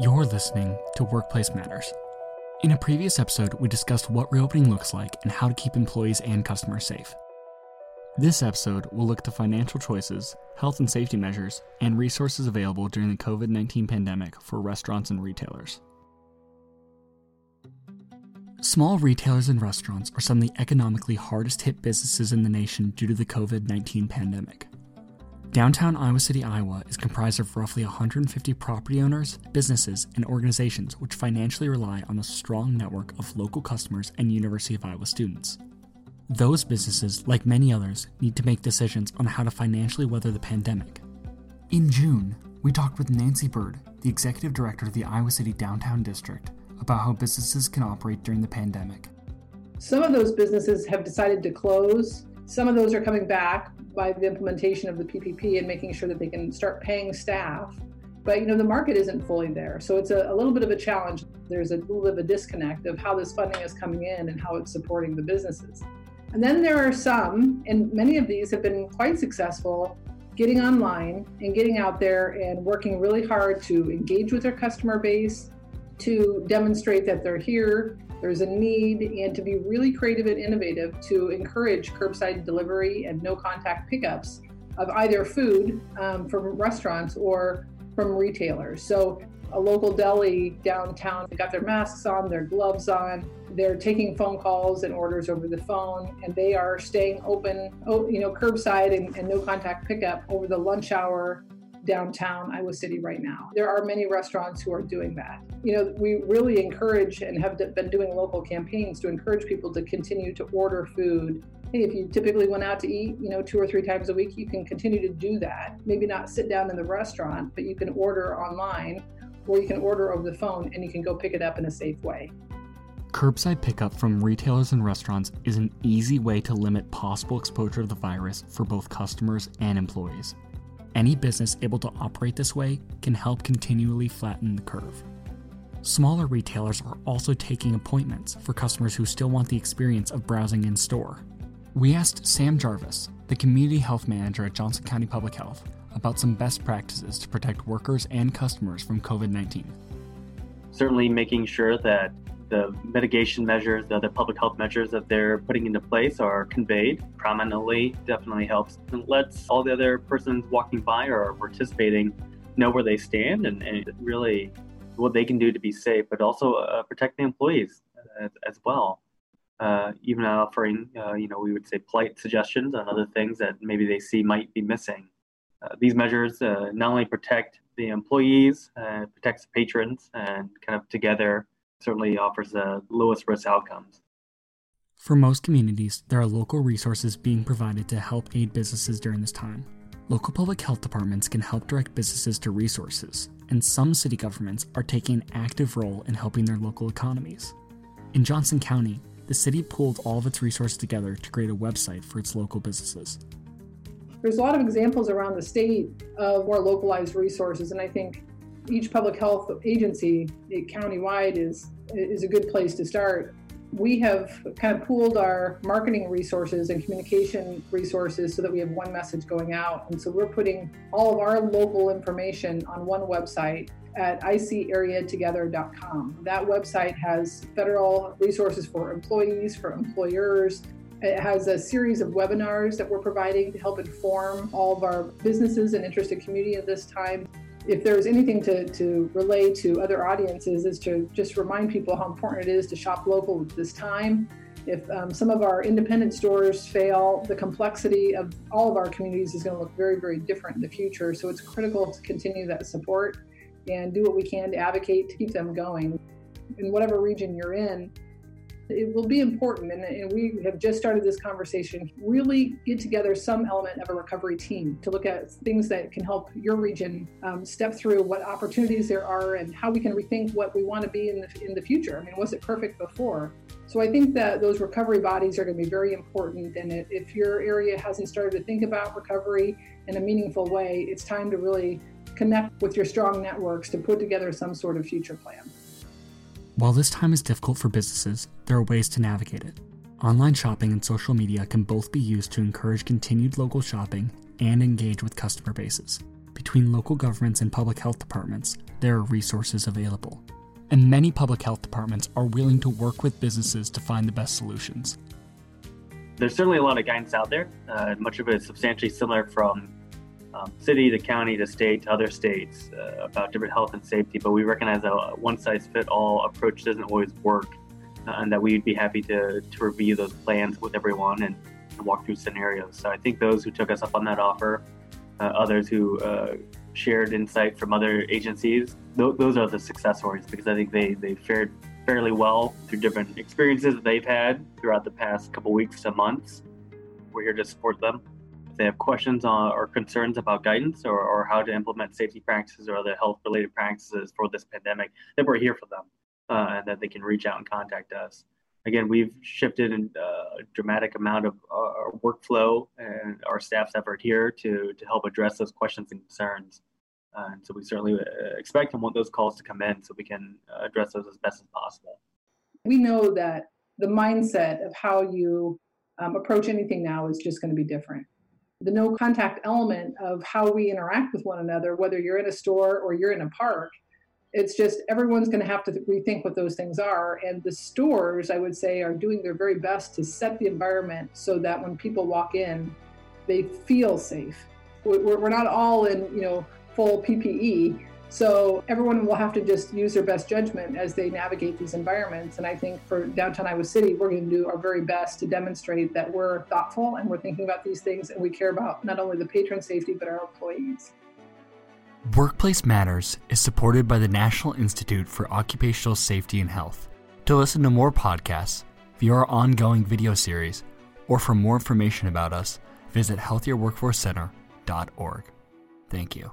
You're listening to Workplace Matters. In a previous episode, we discussed what reopening looks like and how to keep employees and customers safe. This episode will look at the financial choices, health and safety measures, and resources available during the COVID 19 pandemic for restaurants and retailers. Small retailers and restaurants are some of the economically hardest hit businesses in the nation due to the COVID 19 pandemic. Downtown Iowa City, Iowa is comprised of roughly 150 property owners, businesses, and organizations which financially rely on a strong network of local customers and University of Iowa students. Those businesses, like many others, need to make decisions on how to financially weather the pandemic. In June, we talked with Nancy Bird, the executive director of the Iowa City Downtown District, about how businesses can operate during the pandemic. Some of those businesses have decided to close. Some of those are coming back, by the implementation of the PPP and making sure that they can start paying staff. But you know the market isn't fully there, so it's a, a, little bit of a challenge. There's a little bit of a disconnect of how this funding is coming in and how it's supporting the businesses. And then there are some, and many of these have been quite successful, getting online and getting out there and working really hard to engage with their customer base, to demonstrate that they're here, there's a need, and to be really creative and innovative to encourage curbside delivery and no contact pickups of either food um, from restaurants or from retailers. So a local deli downtown got their masks on, their gloves on. They're taking phone calls and orders over the phone, and they are staying open, oh, you know, curbside and, and no contact pickup over the lunch hour downtown Iowa City right now. There are many restaurants who are doing that. You know, we really encourage and have been doing local campaigns to encourage people to continue to order food. Hey, if you typically went out to eat, you know, two or three times a week, you can continue to do that. Maybe not sit down in the restaurant, but you can order online or you can order over the phone and you can go pick it up in a safe way. Curbside pickup from retailers and restaurants is an easy way to limit possible exposure to the virus for both customers and employees. Any business able to operate this way can help continually flatten the curve. Smaller retailers are also taking appointments for customers who still want the experience of browsing in store. We asked Sam Jarvis, the community health manager at Johnson County Public Health, about some best practices to protect workers and customers from COVID 19. Certainly, making sure that the mitigation measures, the other public health measures that they're putting into place are conveyed prominently definitely helps and lets all the other persons walking by or participating know where they stand and, and really what they can do to be safe, but also uh, protect the employees as, as well. Uh, even offering, uh, you know, we would say polite suggestions on other things that maybe they see might be missing. Uh, these measures uh, not only protect the employees, uh, protects patrons, and kind of together certainly offers the lowest risk outcomes. For most communities, there are local resources being provided to help aid businesses during this time. Local public health departments can help direct businesses to resources, and some city governments are taking an active role in helping their local economies. In Johnson County, the city pulled all of its resources together to create a website for its local businesses. There's a lot of examples around the state of more localized resources, and I think each public health agency countywide is is a good place to start. We have kind of pooled our marketing resources and communication resources so that we have one message going out. And so we're putting all of our local information on one website at icareatogether.com. That website has federal resources for employees, for employers, it has a series of webinars that we're providing to help inform all of our businesses and interested community at this time if there's anything to, to relay to other audiences is to just remind people how important it is to shop local at this time. If um, some of our independent stores fail, the complexity of all of our communities is going to look very, very different in the future. So it's critical to continue that support and do what we can to advocate to keep them going. In whatever region you're in, it will be important, and, and, we have just started this conversation, really get together some element of a recovery team to look at things that can help your region um, step through what opportunities there are and how we can rethink what we want to be in the, in the future. I mean, was it perfect before? So I think that those recovery bodies are going to be very important. And if your area hasn't started to think about recovery in a meaningful way, it's time to really connect with your strong networks to put together some sort of future plan. While this time is difficult for businesses, there are ways to navigate it. Online shopping and social media can both be used to encourage continued local shopping and engage with customer bases. between local governments and public health departments, there are resources available. And many public health departments are willing to work with businesses to find the best solutions. There's certainly a lot of guidance out there. Uh, much of it is substantially similar from um, city to county to state to other states uh, about different health and safety, but we recognize that a one size fit all approach doesn't always work, uh, and that we'd be happy to, to review those plans with everyone and, and, walk through scenarios. So I think those who took us up on that offer, uh, others who uh, shared insight from other agencies, th- those are the success stories because I think they, they fared fairly well through different experiences that they've had throughout the past couple weeks to months. We're here to support them they have questions on, or concerns about guidance or, or how to implement safety practices or other health related practices for this pandemic, that we're here for them uh, and that they can reach out and contact us. Again, we've shifted uh, a dramatic amount of our workflow and our staff's effort here to, to help address those questions and concerns. Uh, and so we certainly uh, expect and want those calls to come in so we can uh, address those as best as possible. We know that the mindset of how you um, approach anything now is just going to be different the no contact element of how we interact with one another, whether you're in a store or you're in a park, it's just everyone's going to have to rethink what those things are. And the stores, I would say, are doing their very best to set the environment so that when people walk in, they feel safe. We're, not all in, you know, full PPE, so everyone will have to just use their best judgment as they navigate these environments. And I think for downtown Iowa City, we're going to do our very best to demonstrate that we're thoughtful and we're thinking about these things and we care about not only the patron safety, but our employees. Workplace Matters is supported by the National Institute for Occupational Safety and Health. To listen to more podcasts, view our ongoing video series, or for more information about us, visit healthierworkforcecenter.org. Thank you.